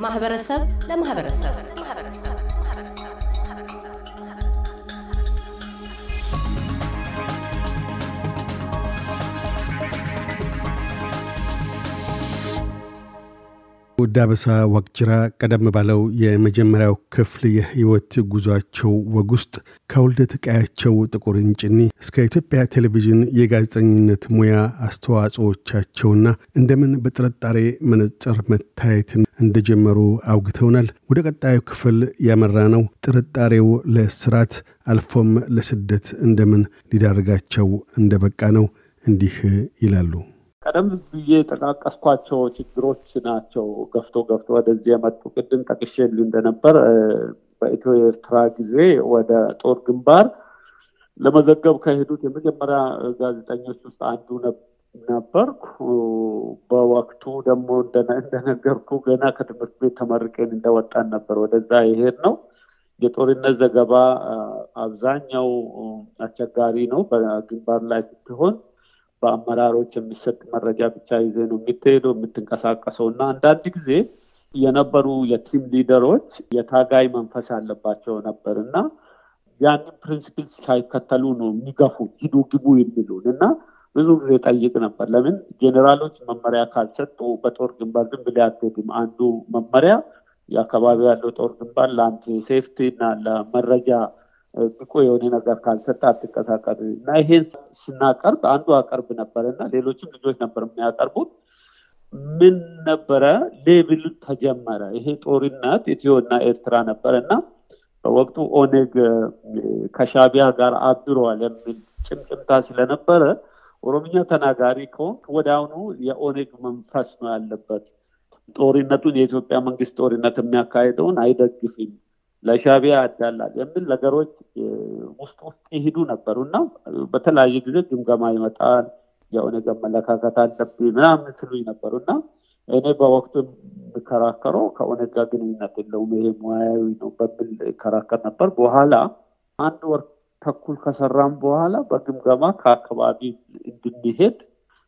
ከማህበረሰብ ለማህበረሰብ ዳበሳ ዋቅጅራ ቀደም ባለው የመጀመሪያው ክፍል የህይወት ጉዟቸው ወግ ውስጥ ከውልደት ቀያቸው ጥቁር እንጭኒ እስከ ኢትዮጵያ ቴሌቪዥን የጋዜጠኝነት ሙያ አስተዋጽኦቻቸውና እንደምን በጥርጣሬ መነጽር መታየትን እንደጀመሩ አውግተውናል። ወደ ቀጣዩ ክፍል ያመራ ነው ጥርጣሬው ለስራት አልፎም ለስደት እንደምን ሊዳርጋቸው እንደበቃ ነው። እንዲህ ይላሉ። ቀደም ብዬ የጠቃቀስኳቸው ችግሮች ናቸው ገፍቶ ገፍቶ ወደዚህ የመጡ። ቅድም ጠቅሼልህ እንደነበር በኢትዮ ኤርትራ ጊዜ ወደ ጦር ግንባር ለመዘገብ ከሄዱት የመጀመሪያ ጋዜጠኞች ውስጥ አንዱ ነበርኩ። በወቅቱ ደግሞ እንደነገርኩ ገና ከትምህርት ቤት ተመርቄን እንደወጣን ነበር ወደዛ የሄድ ነው። የጦርነት ዘገባ አብዛኛው አስቸጋሪ ነው። በግንባር ላይ ስትሆን በአመራሮች የሚሰጥ መረጃ ብቻ ይዜ ነው የምትሄደው የምትንቀሳቀሰው እና አንዳንድ ጊዜ የነበሩ የቲም ሊደሮች የታጋይ መንፈስ ያለባቸው ነበር እና ያንን principle ሳይከተሉ ነው የሚገፉ ሂዱ ግቡ የሚሉን እና ብዙ ጊዜ ጠይቅ ነበር። ለምን ጄኔራሎች መመሪያ ካልሰጡ በጦር ግንባር ዝም ብለህ አትሄድም። አንዱ መመሪያ የአካባቢ ያለው ጦር ግንባር ለአንተ safety እና ለመረጃ ብቁ የሆነ ነገር ካልሰጠ አትንቀሳቀስ እና ይሄን ስናቀርብ አንዱ አቀርብ ነበር እና ሌሎችም ልጆች ነበር የሚያቀርቡት። ምን ነበረ label ተጀመረ። ይሄ ጦርነት ኢትዮ እና ኤርትራ ነበር እና በወቅቱ ኦኔግ ከሻቢያ ጋር አብሯል የሚል ጭምጭምታ ስለነበረ ኦሮምኛ ተናጋሪ ከሆንክ ወዲያውኑ የኦኔግ መንፈስ ነው ያለበት። ጦርነቱን የኢትዮጵያ መንግስት ጦርነት የሚያካሄደውን አይደግፍም ለሻቢያ ያዳላል የሚል ነገሮች ውስጥ ውስጥ ይሄዱ ነበሩ እና በተለያየ ጊዜ ግምገማ ይመጣል። የኦነግ አመለካከት አለብኝ ምናምን ስሉኝ ነበሩ እና እኔ በወቅቱ የምከራከረው ከኦነግ ጋር ግንኙነት የለውም ይሄ ሙያዊ ነው በሚል ይከራከር ነበር። በኋላ አንድ ወር ተኩል ከሰራም በኋላ በግምገማ ከአካባቢ እንድንሄድ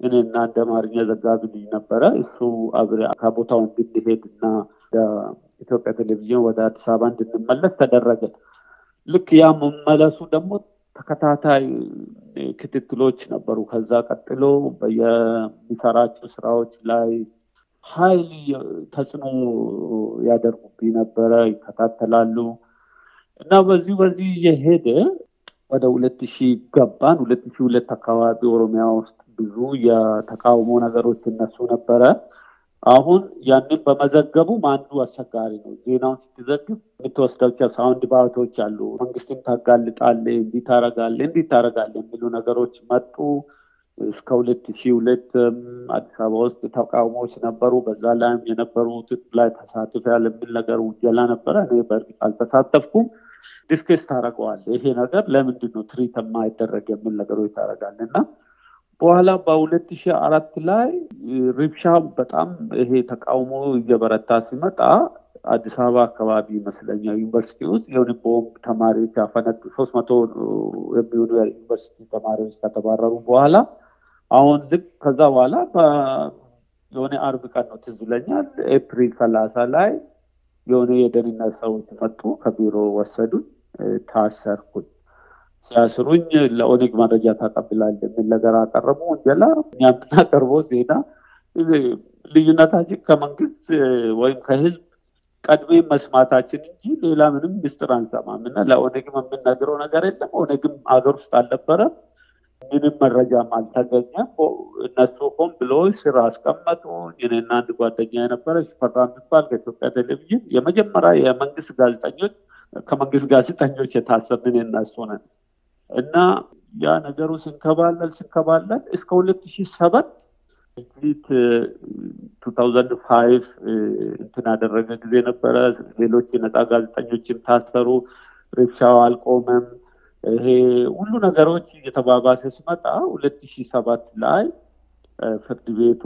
እኔና እንደ አማርኛ ዘጋቢ ልጅ ነበረ እሱ አብሬ ከቦታው እንድንሄድ እና ኢትዮጵያ ቴሌቪዥን ወደ አዲስ አበባ እንድንመለስ ተደረገ። ልክ ያ መመለሱ ደግሞ ተከታታይ ክትትሎች ነበሩ። ከዛ ቀጥሎ በየሚሰራቸው ስራዎች ላይ ኃይል ተጽዕኖ ያደርጉብኝ ነበረ፣ ይከታተላሉ እና በዚህ በዚህ እየሄደ ወደ ሁለት ሺህ ገባን። ሁለት ሺህ ሁለት አካባቢ ኦሮሚያ ውስጥ ብዙ የተቃውሞ ነገሮች እነሱ ነበረ። አሁን ያንን በመዘገቡም አንዱ አስቸጋሪ ነው። ዜናውን ስትዘግብ የምትወስዳቸው ሳውንድ ባቶች አሉ። መንግስትን ታጋልጣለህ፣ እንዲህ ታረጋለህ፣ እንዲህ ታረጋለህ የሚሉ ነገሮች መጡ። እስከ ሁለት ሺህ ሁለት አዲስ አበባ ውስጥ ተቃውሞዎች ነበሩ። በዛ ላይም የነበሩት ላይ ተሳትፈሃል የሚል ነገር ውንጀላ ነበረ። እኔ በእርግጥ አልተሳተፍኩም። discuss ታደርገዋለህ። ይሄ ነገር ለምንድን ነው treat የማይደረግ የሚል ነገሮች ታደርጋለህ እና በኋላ በሁለት ሺህ አራት ላይ ረብሻ በጣም ይሄ ተቃውሞ እየበረታ ሲመጣ አዲስ አበባ አካባቢ ይመስለኛል ዩኒቨርሲቲ ውስጥ የሆነ ቦምብ ተማሪዎች ያፈነዱ ሶስት መቶ የሚሆኑ የዩኒቨርሲቲ ተማሪዎች ከተባረሩ በኋላ አሁን ልክ ከዛ በኋላ የሆነ አርብ ቀን ነው ትዝ ይለኛል ኤፕሪል ሰላሳ ላይ የሆነ የደህንነት ሰዎች መጡ ከቢሮ ወሰዱኝ ታሰርኩኝ ሲያስሩኝ ለኦኔግ መረጃ ታቀብላል የሚል ነገር አቀረቡ። ውንጀላ እኛ የምናቀርበው ዜና ልዩነታችን ከመንግስት ወይም ከህዝብ ቀድሜ መስማታችን እንጂ ሌላ ምንም ምስጢር አንሰማም እና ለኦኔግም የምንነግረው ነገር የለም። ኦኔግም ሀገር ውስጥ አልነበረም። ምንም መረጃም አልተገኘም። እነሱ ሆን ብሎ ስራ አስቀመጡ። እኔና አንድ ጓደኛ የነበረ ሽፈራ የሚባል ከኢትዮጵያ ቴሌቪዥን የመጀመሪያ የመንግስት ጋዜጠኞች ከመንግስት ጋዜጠኞች የታሰርን እነሱ ነን። እና ያ ነገሩ ሲንከባለል ሲንከባለል እስከ ሁለት ሺህ ሰባት ፊት two thousand five እንትን ያደረገ ጊዜ ነበረ። ሌሎች የነፃ ጋዜጠኞችም ታሰሩ። ሪብሻው አልቆመም። ይሄ ሁሉ ነገሮች እየተባባሰ ሲመጣ ሁለት ሺህ ሰባት ላይ ፍርድ ቤቱ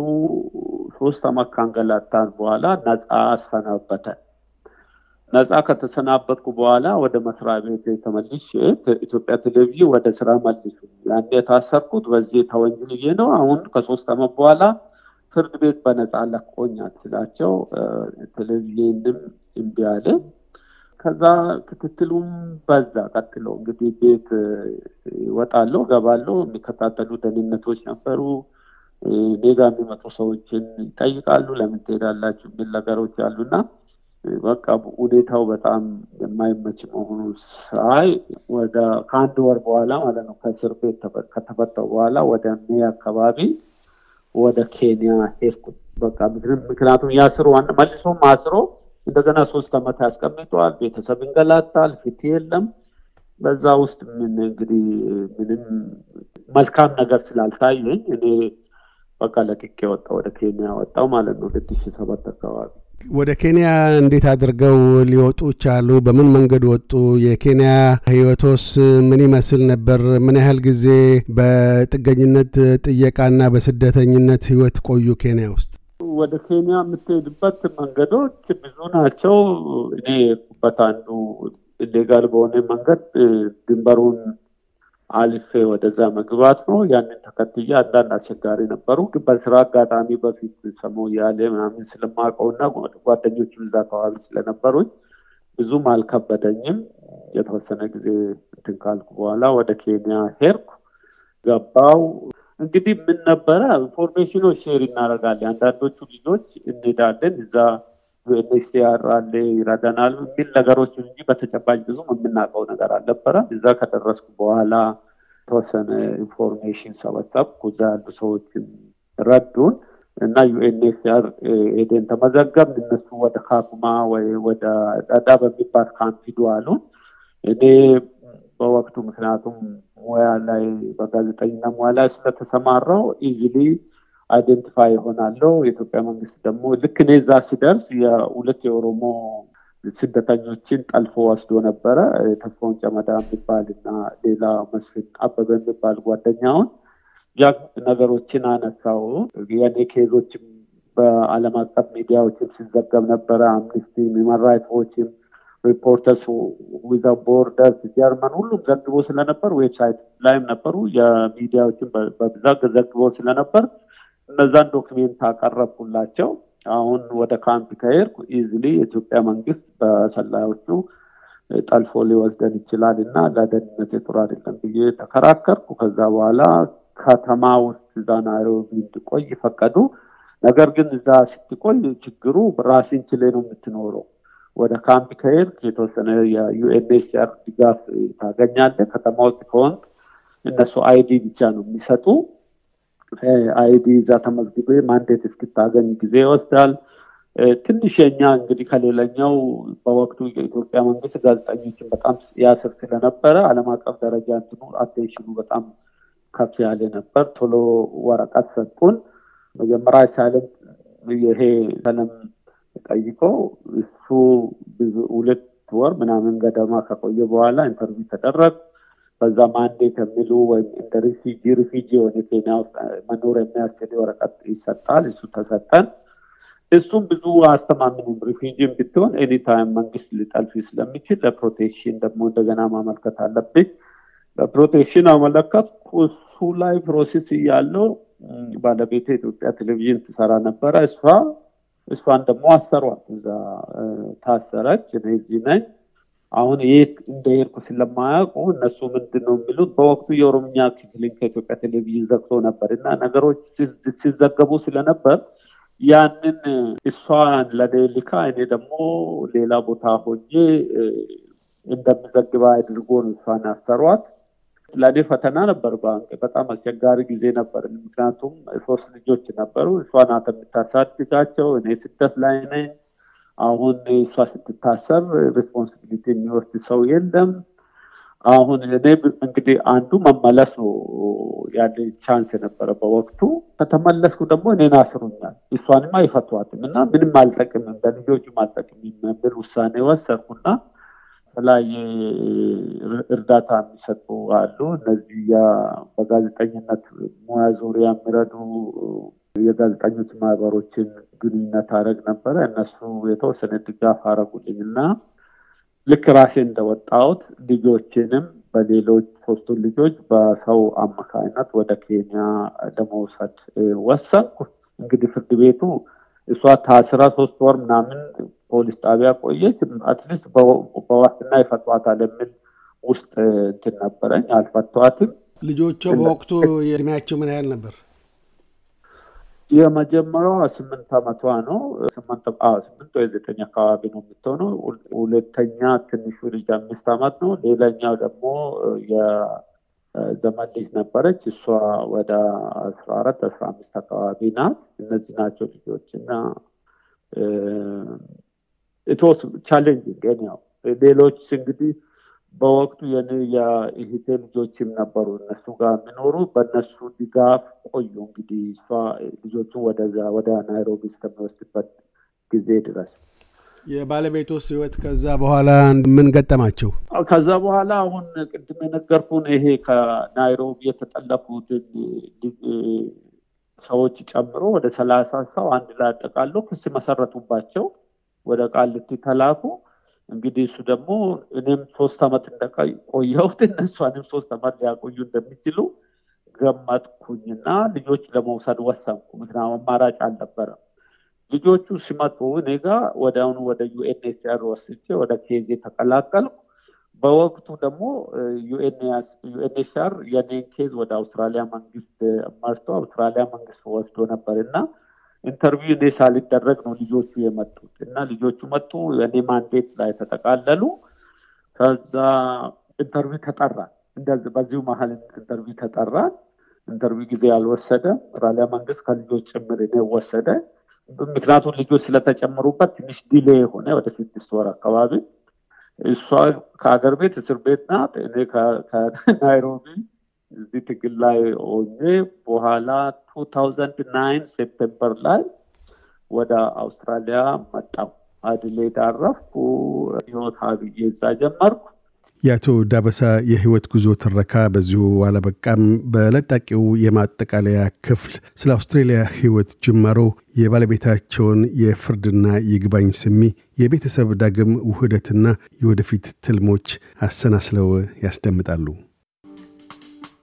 ሶስት አመት ካንገላታን በኋላ ነፃ አሰናበተ። ነፃ ከተሰናበትኩ በኋላ ወደ መስሪያ ቤት ተመልሼ ኢትዮጵያ ቴሌቪዥን ወደ ስራ መልሱ። ያን የታሰርኩት በዚህ ተወንጅልዬ ነው። አሁን ከሶስት አመት በኋላ ፍርድ ቤት በነፃ ለቆኝ ስላቸው ቴሌቪዥንም እምቢ አለ። ከዛ ክትትሉም በዛ ቀጥሎ እንግዲህ ቤት ይወጣለሁ ገባለሁ። የሚከታተሉ ደህንነቶች ነበሩ። እኔ ጋ የሚመጡ ሰዎችን ይጠይቃሉ። ለምን ትሄዳላችሁ የሚል ነገሮች አሉና በቃ ሁኔታው በጣም የማይመች መሆኑ ሳይ ወደ ከአንድ ወር በኋላ ማለት ነው ከእስር ቤት ከተፈታው በኋላ ወደ ሜ አካባቢ ወደ ኬንያ ሄድኩ። በቃ ምክንያቱም ያስሩ መልሶም አስሮ እንደገና ሶስት ዓመት ያስቀምጠዋል። ቤተሰብ እንገላታል። ፊት የለም። በዛ ውስጥ ምን እንግዲህ ምንም መልካም ነገር ስላልታየኝ እኔ በቃ ለቅቄ ወጣ ወደ ኬንያ ወጣው ማለት ነው ሁለት ሺህ ሰባት አካባቢ ወደ ኬንያ እንዴት አድርገው ሊወጡ ቻሉ? በምን መንገድ ወጡ? የኬንያ ህይወቶስ ምን ይመስል ነበር? ምን ያህል ጊዜ በጥገኝነት ጥየቃና በስደተኝነት ህይወት ቆዩ ኬንያ ውስጥ? ወደ ኬንያ የምትሄድበት መንገዶች ብዙ ናቸው። እኔ የሄድኩበት አንዱ ኢሌጋል በሆነ መንገድ ድንበሩን አልፌ ወደዛ መግባት ነው። ያንን ተከትዬ አንዳንድ አስቸጋሪ ነበሩ። ግን በስራ አጋጣሚ በፊት ሰሞ ያለ ምናምን ስለማውቀውና ጓደኞች እዛ አካባቢ ስለነበሩኝ ብዙም አልከበደኝም። የተወሰነ ጊዜ እንትን ካልኩ በኋላ ወደ ኬንያ ሄድኩ፣ ገባው። እንግዲህ ምን ነበረ information ኖች share እናደርጋለን። አንዳንዶቹ ልጆች እንሄዳለን እዛ UNHCR አለ ይረዳናል የሚል ነገሮች እንጂ በተጨባጭ ብዙም የምናውቀው ነገር አልነበረም። እዛ ከደረስኩ በኋላ የተወሰነ information ሰበሰብኩ። እዛ ያሉ ሰዎችን ረዱን እና UNHCR ሄደን ተመዘገብን። እነሱ ወደ ካኩማ ወይ ወደ ዳዳብ የሚባል ካምፕ ሂዱ አሉን። እኔ በወቅቱ ምክንያቱም ሙያ ላይ በጋዜጠኝነት ሙያ ላይ ስለተሰማራው easily identify እሆናለው። የኢትዮጵያ መንግስት ደግሞ ልክ እኔ እዛ ሲደርስ የሁለት የኦሮሞ ስደተኞችን ጠልፎ ወስዶ ነበረ። ተስፋውን ጨመዳ የሚባል እና ሌላ መስፍን አበበ የሚባል ጓደኛውን ያ ነገሮችን አነሳው። የኔ case ኦችም በዓለም አቀፍ ሚዲያዎችም ሲዘገብ ነበረ። አምኒስቲ፣ Human Rights Watch ም፣ Reporters Without Borders፣ ጀርመን ሁሉም ዘግቦ ስለነበር website ላይም ነበሩ። የሚዲያዎችን በብዛት ዘግቦ ስለነበር እነዛን document አቀረብኩላቸው። አሁን ወደ ካምፕ ከሄድኩ easily የኢትዮጵያ መንግስት በሰላዮቹ ጠልፎ ሊወስደን ይችላል እና ለደህንነት ጥሩ አይደለም ብዬ ተከራከርኩ። ከዛ በኋላ ከተማ ውስጥ እዛ ናይሮቢ እንድቆይ ፈቀዱ። ነገር ግን እዛ ስትቆይ ችግሩ ራስን ችለህ ነው የምትኖረው። ወደ ካምፕ ከሄድክ የተወሰነ የ UNHCR ድጋፍ ታገኛለህ። ከተማ ውስጥ ከሆንክ እነሱ ID ብቻ ነው የሚሰጡ ID እዛ ተመዝግቤ mandate እስክታገኝ ጊዜ ይወስዳል። ትንሽ የኛ እንግዲህ ከሌላኛው በወቅቱ የኢትዮጵያ መንግስት ጋዜጠኞችን በጣም ያስር ስለነበረ ዓለም አቀፍ ደረጃ እንትኑ attention ኑ በጣም ከፍ ያለ ነበር። ቶሎ ወረቀት ሰጡን። መጀመሪያ asylum ይሄ asylum ጠይቆ እሱ ብዙ ሁለት ወር ምናምን ገደማ ከቆየ በኋላ interview ተደረግ በዛ mandate የሚሉ ወይም እንደ refugee refugee የሆነ ኬንያ ውስጥ መኖር የሚያስችል ወረቀት ይሰጣል። እሱ ተሰጠን። እሱም ብዙ አያስተማምንም refugee ም ብትሆን anytime መንግስት ሊጠልፍ ስለሚችል ለ protection ደግሞ እንደገና ማመልከት አለብኝ። ለ protection አመለከትኩ። እሱ ላይ process እያለው ባለቤቴ ኢትዮጵያ ቴሌቪዥን ትሰራ ነበረ። እሷ እሷን ደግሞ አሰሯት። እዛ ታሰረች። እኔ እዚህ ነኝ። አሁን የት እንደሄድኩ ስለማያውቁ እነሱ ምንድን ነው የሚሉት በወቅቱ የኦሮምኛ ክፍልን ከኢትዮጵያ ቴሌቪዥን ዘግቶ ነበር እና ነገሮች ሲዘገቡ ስለነበር ያንን እሷን ለኔ ልካ እኔ ደግሞ ሌላ ቦታ ሆኜ እንደምዘግብ አድርጎ ነው እሷን ያሰሯት። ለእኔ ፈተና ነበር። ባንክ በጣም አስቸጋሪ ጊዜ ነበር። ምክንያቱም ሶስት ልጆች ነበሩ። እሷ ናት የምታሳድጋቸው። እኔ ስደት ላይ ነኝ። አሁን እሷ ስትታሰር responsibility የሚወስድ ሰው የለም። አሁን እኔ እንግዲህ አንዱ መመለስ ነው ያለ ቻንስ የነበረ በወቅቱ። ከተመለስኩ ደግሞ እኔን አስሩኛል፣ እሷንም አይፈቷትም እና ምንም አልጠቅምም፣ በልጆቹም አልጠቅምም የሚል ውሳኔ ወሰድኩና የተለያየ እርዳታ የሚሰጡ አሉ። እነዚህ በጋዜጠኝነት ሙያ ዙሪያ የሚረዱ የጋዜጠኞች ማህበሮችን ግንኙነት አደረግ ነበረ። እነሱ የተወሰነ ድጋፍ አረጉልኝ እና ልክ ራሴ እንደወጣሁት ልጆችንም በሌሎች ሶስቱን ልጆች በሰው አማካኝነት ወደ ኬንያ ለመውሰድ ወሰንኩ። እንግዲህ ፍርድ ቤቱ እሷ ታስራ ሶስት ወር ምናምን ፖሊስ ጣቢያ ቆየች። at least በዋስትና ይፈቷታል የሚል ውስጥ እንትን ነበረኝ። አልፈቷትም። ልጆቿ በወቅቱ የእድሜያቸው ምን ያህል ነበር? የመጀመሪያዋ ስምንት ዓመቷ ነው። ስምንት ወይ ዘጠኝ አካባቢ ነው የምትሆነው። ሁለተኛ ትንሹ ልጅ አምስት ዓመት ነው። ሌላኛው ደግሞ የዘመን ልጅ ነበረች። እሷ ወደ አስራ አራት አስራ አምስት አካባቢ ናት። እነዚህ ናቸው ልጆች እና it's challenging ያው ሌሎች እንግዲህ በወቅቱ የእህቴ ልጆችም ነበሩ እነሱ ጋር የሚኖሩ በእነሱ ድጋፍ ቆዩ። እንግዲህ እሷ ልጆቹ ወደዛ ወደ ናይሮቢ እስከሚወስድበት ጊዜ ድረስ የባለቤቶስ ህይወት ከዛ በኋላ ምን ገጠማቸው? ከዛ በኋላ አሁን ቅድም የነገርኩን ይሄ ከናይሮቢ የተጠለፉትን ሰዎች ጨምሮ ወደ ሰላሳ ሰው አንድ ላይ አጠቃሎ ክስ መሰረቱባቸው። ወደ ቃሊቲ ተላኩ። እንግዲህ እሱ ደግሞ እኔም ሶስት ዓመት እንደቆየሁት እነሷንም ሶስት ዓመት ሊያቆዩ እንደሚችሉ ገመጥኩኝና ልጆች ለመውሰድ ወሰንኩ። ምክንያቱም አማራጭ አልነበረም። ልጆቹ ሲመጡ እኔ ጋ ወዲያውኑ ወደ UNHCR ወስጄ ወደ case ተቀላቀልኩ። በወቅቱ ደግሞ UNHCR የኔን case ወደ አውስትራሊያ መንግስት መርቶ አውስትራሊያ መንግስት ወስዶ ነበር እና interview እኔ ሳልደረግ ነው ልጆቹ የመጡት እና ልጆቹ መጡ። የኔ mandate ላይ ተጠቃለሉ። ከዛ interview ተጠራ። በዚሁ መሀል interview ተጠራ። interview ጊዜ አልወሰደም። አውስትራሊያ መንግስት ከልጆች ጭምር እኔ ወሰደ። ምክንያቱም ልጆች ስለተጨመሩበት ትንሽ delay የሆነ ወደ ስድስት ወር አካባቢ እሷ ከሀገር ቤት እስር ቤት ናት። እኔ ከናይሮቢ እዚህ ትግል ላይ ሆኜ በኋላ two thousand nine September ላይ ወደ አውስትራሊያ መጣሁ። አድሌድ አረፍኩ። ህይወት ሀብዬ እዛ ጀመርኩ። የአቶ ዳበሳ የህይወት ጉዞ ትረካ በዚሁ አለበቃም። በለጣቂው የማጠቃለያ ክፍል ስለ አውስትሬልያ ህይወት ጅማሮ፣ የባለቤታቸውን የፍርድና ይግባኝ ስሚ፣ የቤተሰብ ዳግም ውህደትና የወደፊት ትልሞች አሰናስለው ያስደምጣሉ።